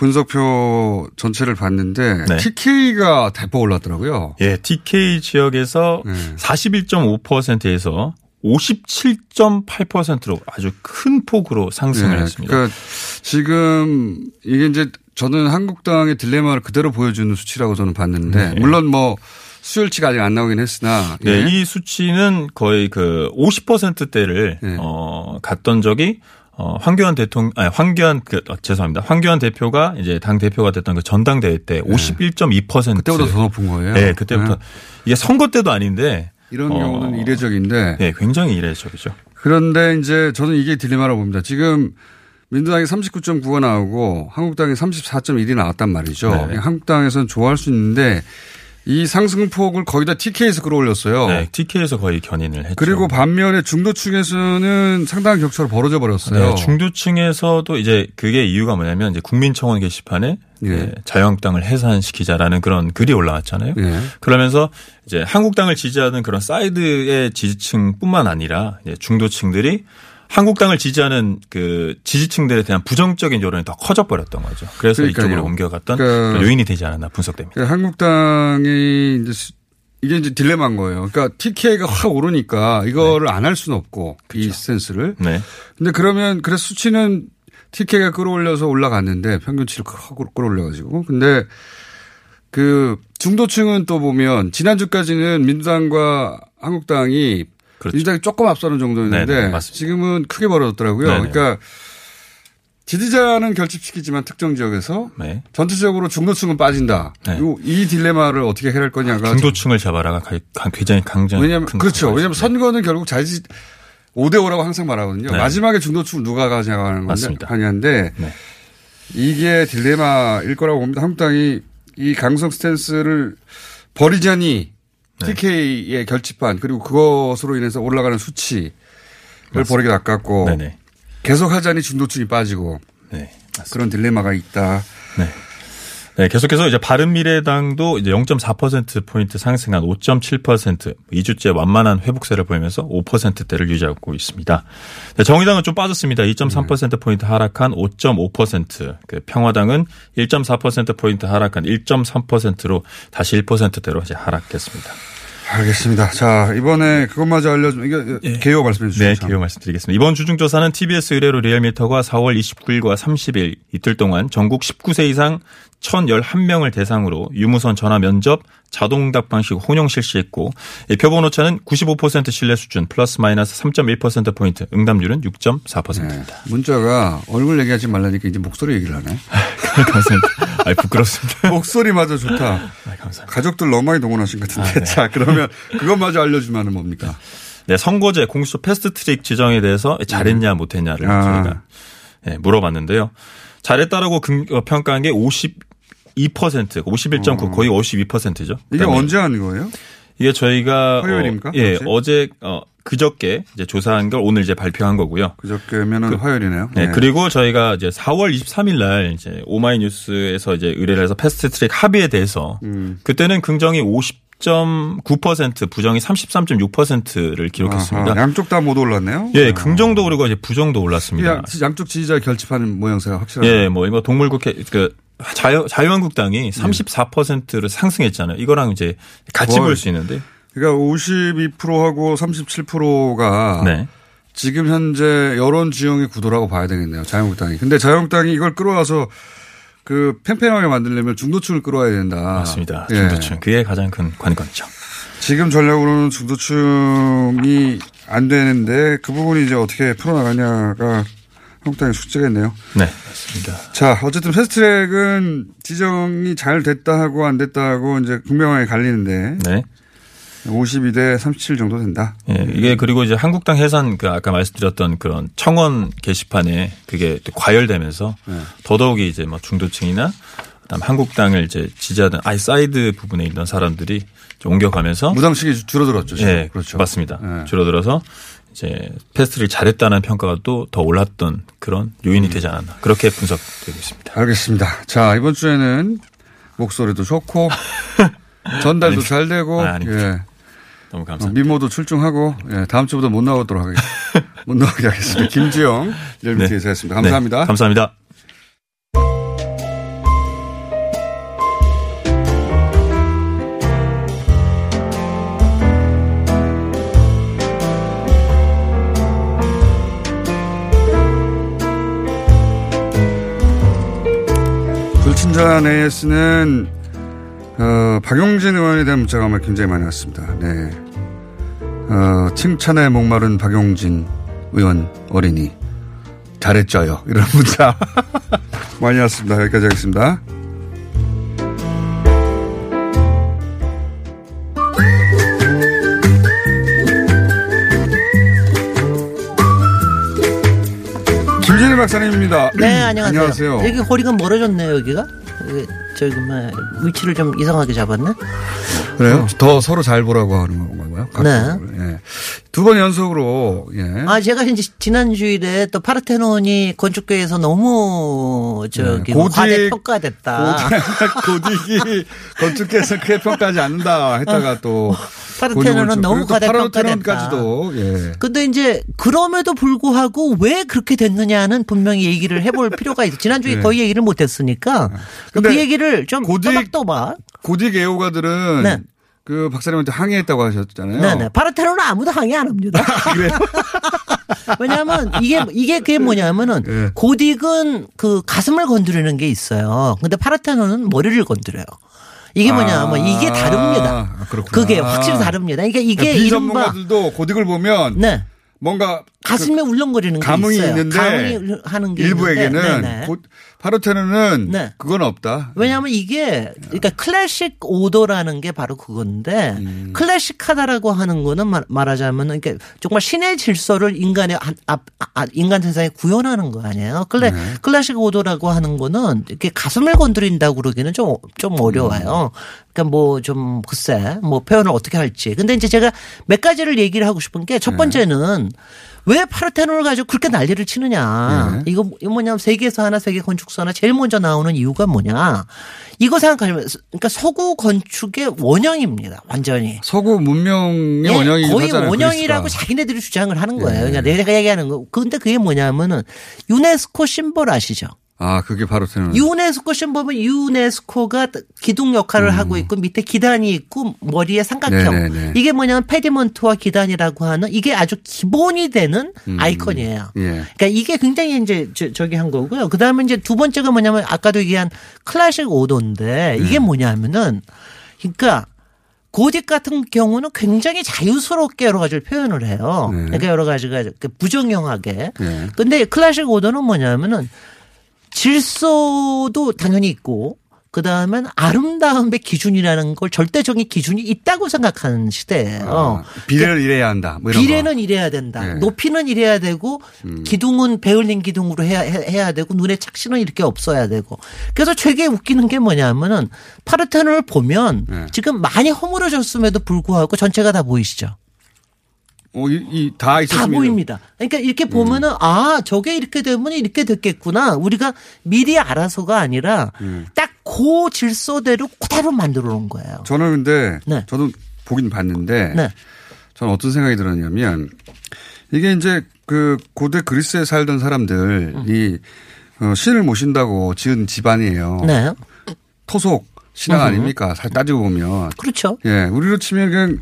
분석표 전체를 봤는데 네. TK가 대폭 올랐더라고요. 예, TK 지역에서 네. 41.5%에서 57.8%로 아주 큰 폭으로 상승을 네, 했습니다. 그러니까 지금 이게 이제 저는 한국당의 딜레마를 그대로 보여주는 수치라고 저는 봤는데 네. 물론 뭐 수요일치가 아직 안 나오긴 했으나 네, 예. 이 수치는 거의 그 50%대를 네. 어 갔던 적이 어, 황교안 대통령, 아니, 황교안, 그, 어, 죄송합니다. 황교안 대표가 이제 당 대표가 됐던 그 전당대회 때 51.2%. 그때보다 더 높은 거예요. 네, 그때부터. 네. 이게 선거 때도 아닌데. 이런 어, 경우는 이례적인데. 네, 굉장히 이례적이죠. 그런데 이제 저는 이게 딜레마라고 봅니다. 지금 민주당이 39.9가 나오고 한국당이 34.1이 나왔단 말이죠. 네. 한국당에서는 좋아할 수 있는데 이 상승폭을 거의 다 TK에서 끌어올렸어요. 네, TK에서 거의 견인을 했죠. 그리고 반면에 중도층에서는 상당한 격차로 벌어져 버렸어요. 네, 중도층에서도 이제 그게 이유가 뭐냐면 이제 국민청원 게시판에 예. 네, 자유한국당을 해산시키자라는 그런 글이 올라왔잖아요. 예. 그러면서 이제 한국당을 지지하는 그런 사이드의 지지층뿐만 아니라 중도층들이 한국당을 지지하는 그 지지층들에 대한 부정적인 여론이 더 커져 버렸던 거죠. 그래서 그러니까요. 이쪽으로 옮겨갔던 그러니까 요인이 되지 않았나 분석됩니다. 그러니까 한국당이 이제 수- 이게 이제 딜레마인 거예요. 그러니까 TK가 확 오르니까 이거를 안할 수는 없고 이 스탠스를. 네. 근데 그러면 그래서 수치는 TK가 끌어올려서 올라갔는데 평균치를 확 끌어올려가지고. 근데 그 중도층은 또 보면 지난주까지는 민주당과 한국당이 민주당이 조금 앞서는 정도였는데 그렇죠. 네네, 맞습니다. 지금은 크게 벌어졌더라고요. 네네. 그러니까 지지자는 결집시키지만 특정 지역에서 네. 전체적으로 중도층은 빠진다. 네. 요- 이 딜레마를 어떻게 해결할 거냐가 중도층을 잡아라가 굉장히 강정. 왜냐면 큰 그렇죠. 왜냐면 선거는 결국 자지 5대 5라고 항상 말하거든요. 네. 마지막에 중도층을 누가 가져가는 네. 이게 딜레마일 거라고 봅니다. 한국당이 이 강성 스탠스를 버리자니 네. TK의 결집과 그리고 그것으로 인해서 올라가는 수치를 버리기 아깝고 네네. 계속 하자니 중도층이 빠지고 네. 그런 딜레마가 있다. 네, 계속해서 이제 바른미래당도 이제 0.4% 포인트 상승한 5.7% 2주째 완만한 회복세를 보이면서 5%대를 유지하고 있습니다. 네, 정의당은 좀 빠졌습니다. 2.3% 포인트 하락한 5.5%. 그 평화당은 1.4% 포인트 하락한 1.3%로 다시 1%대로 이제 하락했습니다. 알겠습니다. 자 이번에 그것마저 알려주면 이게 개요 말씀해 주시죠. 네, 개요 말씀드리겠습니다. 이번 주중조사는 TBS 의뢰로 리얼미터가 4월 29일과 30일 이틀 동안 전국 19세 이상 1,011명을 대상으로 유무선 전화 면접 자동응답 방식 혼용 실시했고 이 표본 오차는 95% 신뢰 수준 플러스 마이너스 3.1% 포인트 응답률은 6.4%입니다. 문자가 얼굴 얘기하지 말라니까 이제 목소리 얘기를 하네. 감사합니다. 아, 부끄럽습니다. 목소리마저 좋다. 아, 감사합니다. 가족들 너무 많이 동원하신 것 같은데. 아, 네. 자, 그러면 그것마저 알려주면 뭡니까? 네, 선거제 공수처 패스트트랙 지정에 대해서 잘했냐 못했냐를 아. 저희가 네, 물어봤는데요. 잘했다라고 금- 어, 평가한 게 52%, 51.9 거의 52%죠. 이게 언제 한 거예요? 이게 저희가 화요일입니까? 어, 예, 혹시? 어제 어 그저께 이제 조사한 걸 오늘 이제 발표한 거고요. 그저께면은 화요일이네요. 네, 그리고 저희가 이제 4월 23일 날 이제 오마이뉴스에서 이제 의뢰를 해서 패스트트랙 합의에 대해서 음. 그때는 긍정이 50.9% 부정이 33.6%를 기록했습니다. 아하, 양쪽 다 못 올랐네요. 예, 긍정도 오르고 이제 부정도 올랐습니다. 양, 양쪽 지지자 결집하는 모양새가 확실하죠. 예, 뭐 이거 동물국회 그 자유 자유한국당이 34%를 상승했잖아요. 이거랑 이제 같이. 볼 수 있는데. 그러니까 52%하고 37%가 네. 지금 현재 여론 지형의 구도라고 봐야 되겠네요. 자유한국당이. 근데 자유한국당이 이걸 끌어와서 그 팽팽하게 만들려면 중도층을 끌어와야 된다. 맞습니다. 예. 중도층. 그게 가장 큰 관건이죠. 지금 전략으로는 중도층이 안 되는데 그 부분이 이제 어떻게 풀어나가냐가 한국당의 숙제겠네요. 네, 맞습니다. 자, 어쨌든 패스트트랙은 지정이 잘 됐다 하고 안 됐다 하고 이제 분명하게 갈리는데 네. 52대 37 정도 된다. 예, 이게 그리고 이제 한국당 해산 그 아까 말씀드렸던 그런 청원 게시판에 그게 또 과열되면서 네. 더더욱이 이제 뭐 중도층이나 그다음 한국당을 이제 지지하던 아웃사이드 부분에 있던 사람들이 좀 옮겨가면서 무당층이 줄어들었죠. 지금. 예, 그렇죠. 맞습니다. 네. 줄어들어서 이제 패스트를 잘했다는 평가가 또 더 올랐던 그런 요인이 음. 되지 않았나 그렇게 분석되고 있습니다. 알겠습니다. 자, 이번 주에는 목소리도 좋고 전달도 아닙니다. 잘 되고 아. 예. 너무 어, 감사합니다. 미모도 출중하고 예, 다음 주보다 못 나오도록 하겠습니다. 못 나오게 하겠습니다. 김지영 열미티에서 했습니다. 감사합니다. 네, 감사합니다. 불친절 AS는 어, 박용진 의원에 대한 문자가 아마 굉장히 많이 왔습니다. 네. 어, 칭찬에 목마른 박용진 의원 어린이. 잘했죠요. 이런 문자 많이 왔습니다. 여기까지 하겠습니다. 김진일 박사님입니다. 네, 안녕하세요. 안녕하세요. 여기 허리가 멀어졌네요, 여기가. 저기 뭐 위치를 좀 이상하게 잡았네. 그래요? 더 서로 잘 보라고 하는 건가요? 네. 예. 두번 연속으로 예. 아, 제가 이제 지난 주일에 또 파르테논이 건축계에서 너무 저기 네, 뭐 고딕- 과대 평가됐다. 고딕이 건축계에서 크게 평가하지 않는다 했다가 또 파르테논은 너무 과대평가됐다. 예. 근데 이제 그럼에도 불구하고 왜 그렇게 됐느냐는 분명히 얘기를 해볼 필요가 있어. 지난주에 네. 거의 얘기를 못했으니까 그 얘기를 좀 또박또박. 고딕 애호가들은 네. 그 박사님한테 항의했다고 하셨잖아요. 네네. 파르테논은 아무도 항의 안 합니다. 왜냐하면 이게 이게 그게 뭐냐면은 네. 고딕은 그 가슴을 건드리는 게 있어요. 근데 파르테논은 머리를 건드려요. 이게 뭐냐면 이게 다릅니다. 아, 그렇구나. 그게 확실히 다릅니다. 그러니까 이게 그러니까 이른바 비전문가들도 고딕을 보면 네. 뭔가 가슴에 울렁거리는 게 감흥이 있어요. 있는데 감흥이 하는 게 일부에게는 있는데, 네네. 고- 파르테논은 네. 그건 없다. 왜냐하면 이게 그러니까 클래식 오더라는 게 바로 그건데 음. 클래식하다라고 하는 거는 말, 말하자면 그러니까 정말 신의 질서를 인간의 한- 앞- 아, 인간 세상에 구현하는 거 아니에요. 클래 네. 클래식 오더라고 하는 거는 이렇게 가슴을 건드린다고 그러기는 좀 좀 어려워요. 그러니까 뭐 좀 글쎄 뭐 표현을 어떻게 할지. 근데 이제 제가 몇 가지를 얘기를 하고 싶은 게 네. 첫 번째는 왜 파르테논을 가지고 그렇게 난리를 치느냐. 네. 이거 뭐냐면 세계에서 하나 세계 건축사 하나 제일 먼저 나오는 이유가 뭐냐. 이거 생각하시면 그러니까 서구 건축의 원형입니다. 완전히. 서구 문명의 예, 원형이기도 거의 하잖아요. 원형이라고 그리스가. 자기네들이 주장을 하는 거예요. 예. 그러니까 내가 얘기하는 거. 근데 그게 뭐냐면은 유네스코 심벌 아시죠? 아, 그게 파르테논. 유네스코 심벌은 유네스코가 기둥 역할을 하고 있고 밑에 기단이 있고 머리에 삼각형. 음. 네네네. 이게 뭐냐면 페디먼트와 기단이라고 하는 이게 아주 기본이 되는 음. 아이콘이에요. 예. 그러니까 이게 굉장히 이제 저, 저기 한 거고요. 그 다음에 이제 두 번째가 뭐냐면 아까도 얘기한 클래식 오도인데 이게 네. 뭐냐면은 그러니까 고딕 같은 경우는 굉장히 자유스럽게 여러 가지를 표현을 해요. 네. 그러니까 여러 가지가 이렇게 부정형하게. 예. 근데 클래식 오더는 뭐냐면은 질서도 당연히 있고 그 다음엔 아름다움의 기준이라는 걸 절대적인 기준이 있다고 생각하는 시대예요. 아, 비례를 이래야 한다. 뭐 비례는 거. 이래야 된다. 네. 높이는 이래야 되고 음. 기둥은 베을린 기둥으로 해야 해- 해야 되고 눈에 착신은 이렇게 없어야 되고. 그래서 되게 웃기는 게 뭐냐면은 파르테논을 보면 네. 지금 많이 허물어졌음에도 불구하고 전체가 다 보이시죠? 어, 이, 이, 다. 다 보입니다. 그러니까 이렇게 음. 보면은 아 저게 이렇게 되면 이렇게 됐겠구나. 우리가 미리 알아서가 아니라 음. 딱그 질서대로 그대로 만들어 놓은 거예요. 저는 근데 네. 저도 보긴 봤는데 네. 저는 어떤 생각이 들었냐면 이게 이제 그 고대 그리스에 살던 사람들이 어, 신을 모신다고 지은 집안이에요. 네. 토속 신앙 음흠. 아닙니까? 잘 따지고 보면. 그렇죠. 예, 우리로 치면 그냥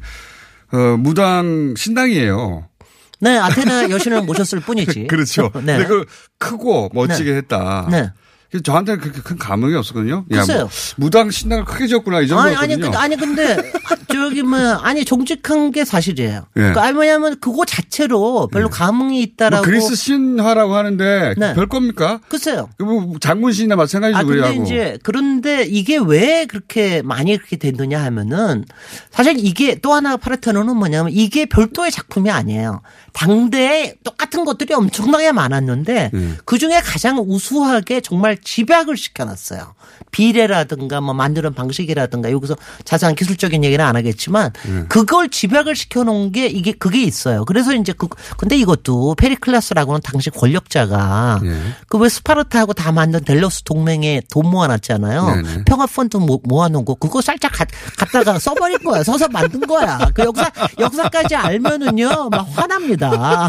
어, 무당 신당이에요. 네, 아테나 여신을 모셨을 뿐이지. 그렇죠. 네. 근데 그 크고 멋지게 네. 했다. 네. 저한테는 그렇게 큰 감흥이 없었거든요. 야, 글쎄요. 뭐 무당 신당을 크게 지었구나 이 아니, 정도였거든요. 아니, 근데, 아니, 근데, 저기, 뭐, 아니, 정직한 게 사실이에요. 예. 그러니까, 아니, 뭐냐면, 그거 자체로 별로 감흥이 뭐 있다라고. 그리스 신화라고 하는데 네. 별 겁니까? 글쎄요. 뭐 장군 신이나 마찬가지죠. 아, 근데 그래하고. 이제, 그런데 이게 왜 그렇게 많이 그렇게 됐느냐 하면은, 사실 이게 또 하나 파르테논은 뭐냐면, 이게 별도의 작품이 아니에요. 당대에 똑같은 것들이 엄청나게 많았는데, 네. 그 중에 가장 우수하게 정말 집약을 시켜놨어요. 비례라든가 뭐 만드는 방식이라든가 여기서 자세한 기술적인 얘기는 안 하겠지만 네. 그걸 집약을 시켜놓은 게 이게 그게 있어요. 그래서 이제 그 근데 이것도 페리클레스라고는 당시 권력자가 예. 그왜 스파르타하고 다 만든 델로스 동맹에 돈 모아놨잖아요. 네네. 평화 펀드 모- 모아놓은 거 그거 살짝 가- 갖다가 써버린 거야. 써서 만든 거야. 그 역사 역사까지 알면은요 막 화납니다. 아,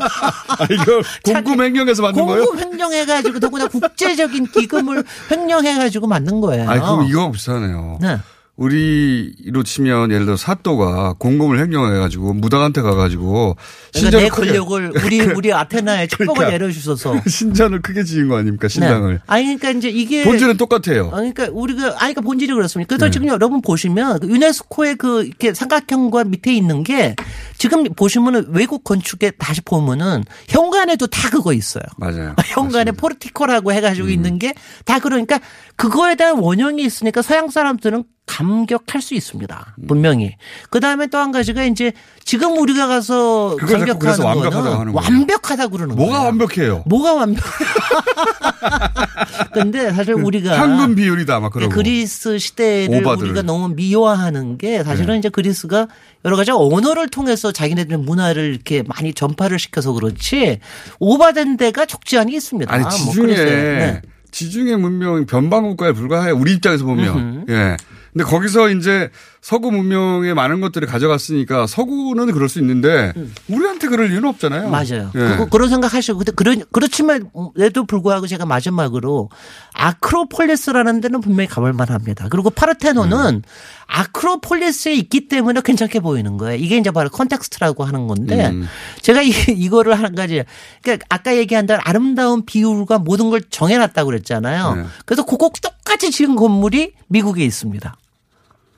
이거 공금 횡령해서 만든 거예요? 공금 횡령해가지고 더구나 국제적인 기금을 횡령해가지고 만든 거예요. 아니, 그럼 이거 비슷하네요. 네. 우리로 치면 예를 들어 사또가 공금을 횡령해가지고 무당한테 가가지고 그러니까 내 신전을 권력을 우리 우리 아테나에 축복을 그러니까 내려주셔서 신전을 크게 지은 거 아닙니까 신당을. 네. 아니 그러니까 이제 이게 본질은 똑같아요. 아, 그러니까 우리가 아니 그러니까 본질이 그렇습니다. 그래서 네. 지금 여러분 보시면 그 유네스코의 그 이렇게 삼각형과 밑에 있는 게 지금 보시면은 외국 건축에 다시 보면은 현관에도 다 그거 있어요. 맞아요. 현관에 포르티코라고 해가지고 음. 있는 게 다 그러니까 그거에 대한 원형이 있으니까 서양 사람들은 감격할 수 있습니다. 음. 분명히. 그 다음에 또 한 가지가 이제 지금 우리가 가서 감격하는 완벽하다고 거는. 완벽하다 그러는 거예요. 뭐가 완벽해요? 뭐가 완벽? 근데 사실 우리가 현금 비율이다 아마 그러고. 그리스 시대를 오바들을. 우리가 너무 미화하는 게 사실은 네. 이제 그리스가 여러 가지 언어를 통해서 자기네들 문화를 이렇게 많이 전파를 시켜서 그렇지 오바된 데가 적지 않이 있습니다. 아니 뭐 지중해 그랬어요. 네. 지중해 문명이 변방 국가에 불과해 우리 입장에서 보면. 예. 근데 거기서 이제 서구 문명의 많은 것들을 가져갔으니까 서구는 그럴 수 있는데 우리한테 그럴 이유는 없잖아요. 음. 맞아요. 예. 그거 그런 생각하시고 근데 그런 그렇지만에도 불구하고 제가 마지막으로 아크로폴리스라는 데는 분명히 가볼 만합니다. 그리고 파르테논은 아크로폴리스에 있기 때문에 괜찮게 보이는 거예요. 이게 이제 바로 context라고 하는 건데 음. 제가 이, 이거를 한 가지 그러니까 아까 얘기한 대로 아름다운 비율과 모든 걸 정해놨다고 그랬잖아요. 네. 그래서 그거 똑같이 지은 건물이 미국에 있습니다.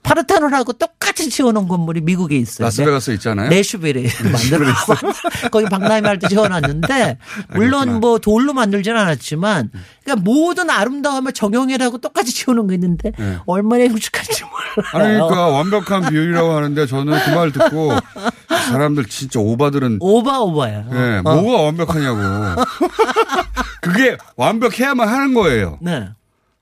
파르테논하고 똑같이 지어놓은 건물이 미국에 있어요. 라스베가스 있잖아요. 내슈빌에 만들어 거기 박람회 할 때 지어놨는데 물론 뭐 돌로 만들지는 않았지만 그러니까 모든 아름다움을 정형이라고 똑같이 지어놓은 게 있는데 네. 얼마나 흉측한지 몰라요. 아니 그러니까 완벽한 비율이라고 하는데 저는 그 말 듣고 사람들 진짜 오바들은 오바 오바야. 예, 어. 뭐가 완벽하냐고. 그게 완벽해야만 하는 거예요. 네.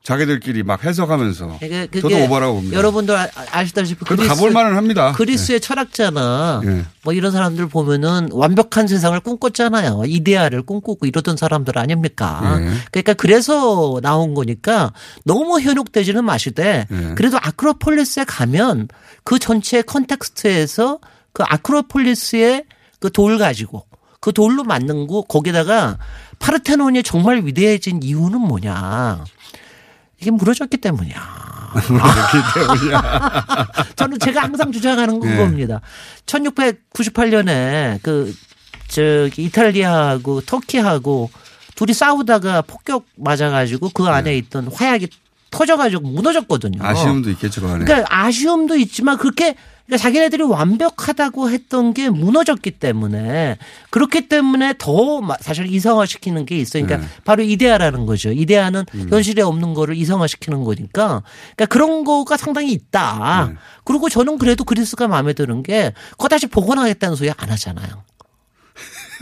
자기들끼리 막 해석하면서. 그게- 그게 저도 오바라고 봅니다. 여러분들 아- 아시다시피 그래도 가볼 만은 합니다. 그리스의 철학자나 예. 뭐 이런 사람들 보면은 완벽한 세상을 꿈꿨잖아요. 이데아를 꿈꾸고 이러던 사람들 아닙니까? 예. 그러니까 그래서 나온 거니까 너무 현혹되지는 마시되 예. 그래도 아크로폴리스에 가면 그 전체 컨텍스트에서 그 아크로폴리스의 그 돌 가지고 그 돌로 만든 거 거기다가 파르테논이 정말 위대해진 이유는 뭐냐? 이게 무너졌기 때문이야. 그렇기 때문이야. 저는 제가 항상 주장하는 네. 그겁니다. 1698년에 그 저기 이탈리아하고 터키하고 둘이 싸우다가 폭격 맞아가지고 그 안에 있던 화약이 터져가지고 무너졌거든요. 네. 아쉬움도 있겠죠, 그 안에. 그러니까 아쉬움도 있지만 그렇게 그러니까 자기네들이 완벽하다고 했던 게 무너졌기 때문에 그렇기 때문에 더 마- 사실 이성화시키는 게 있어요. 그러니까 네. 바로 이데아라는 거죠. 이데아는 음. 현실에 없는 거를 이성화시키는 거니까 그러니까 그런 거가 상당히 있다. 네. 그리고 저는 그래도 그리스가 마음에 드는 게 그거 다시 복원하겠다는 소리 안 하잖아요.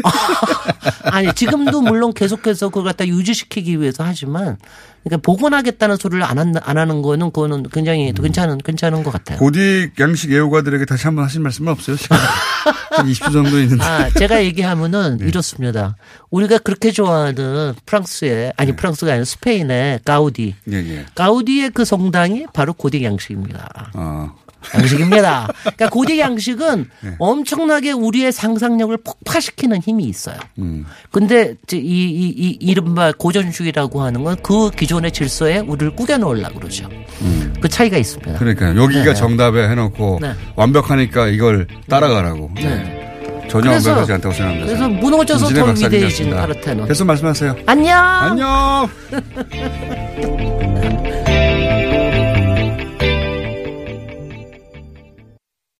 아니 지금도 물론 계속해서 그걸 갖다 유지시키기 위해서 하지만 그러니까 복원하겠다는 소리를 안, 한, 안 하는 거는 그거는 굉장히 괜찮은 괜찮은 것 같아요. 고딕 양식 애호가들에게 다시 한번 하실 말씀은 없어요? 시간 한 20초 정도 있는데. 아, 제가 얘기하면은 네. 이렇습니다. 우리가 그렇게 좋아하는 프랑스의 아니 프랑스가 아니라 스페인의 가우디. 예, 예. 가우디의 그 성당이 바로 고딕 양식입니다. 어. 양식입니다. 그러니까 고딕 양식은 네. 엄청나게 우리의 상상력을 폭파시키는 힘이 있어요. 음. 근데 이제 이, 이, 이 이른바 고전주의라고 하는 건 그 기존의 질서에 우리를 꾸겨 놓으려고 그러죠. 그 차이가 있습니다. 음. 그러니까 여기가 네. 정답에 해놓고 네. 완벽하니까 이걸 따라가고 네. 전혀 그래서- 완벽하지 않다고 생각합니다. 그래서 무너져서 더. 위대해진 파르테논. 계속 말씀하세요. 안녕. 안녕.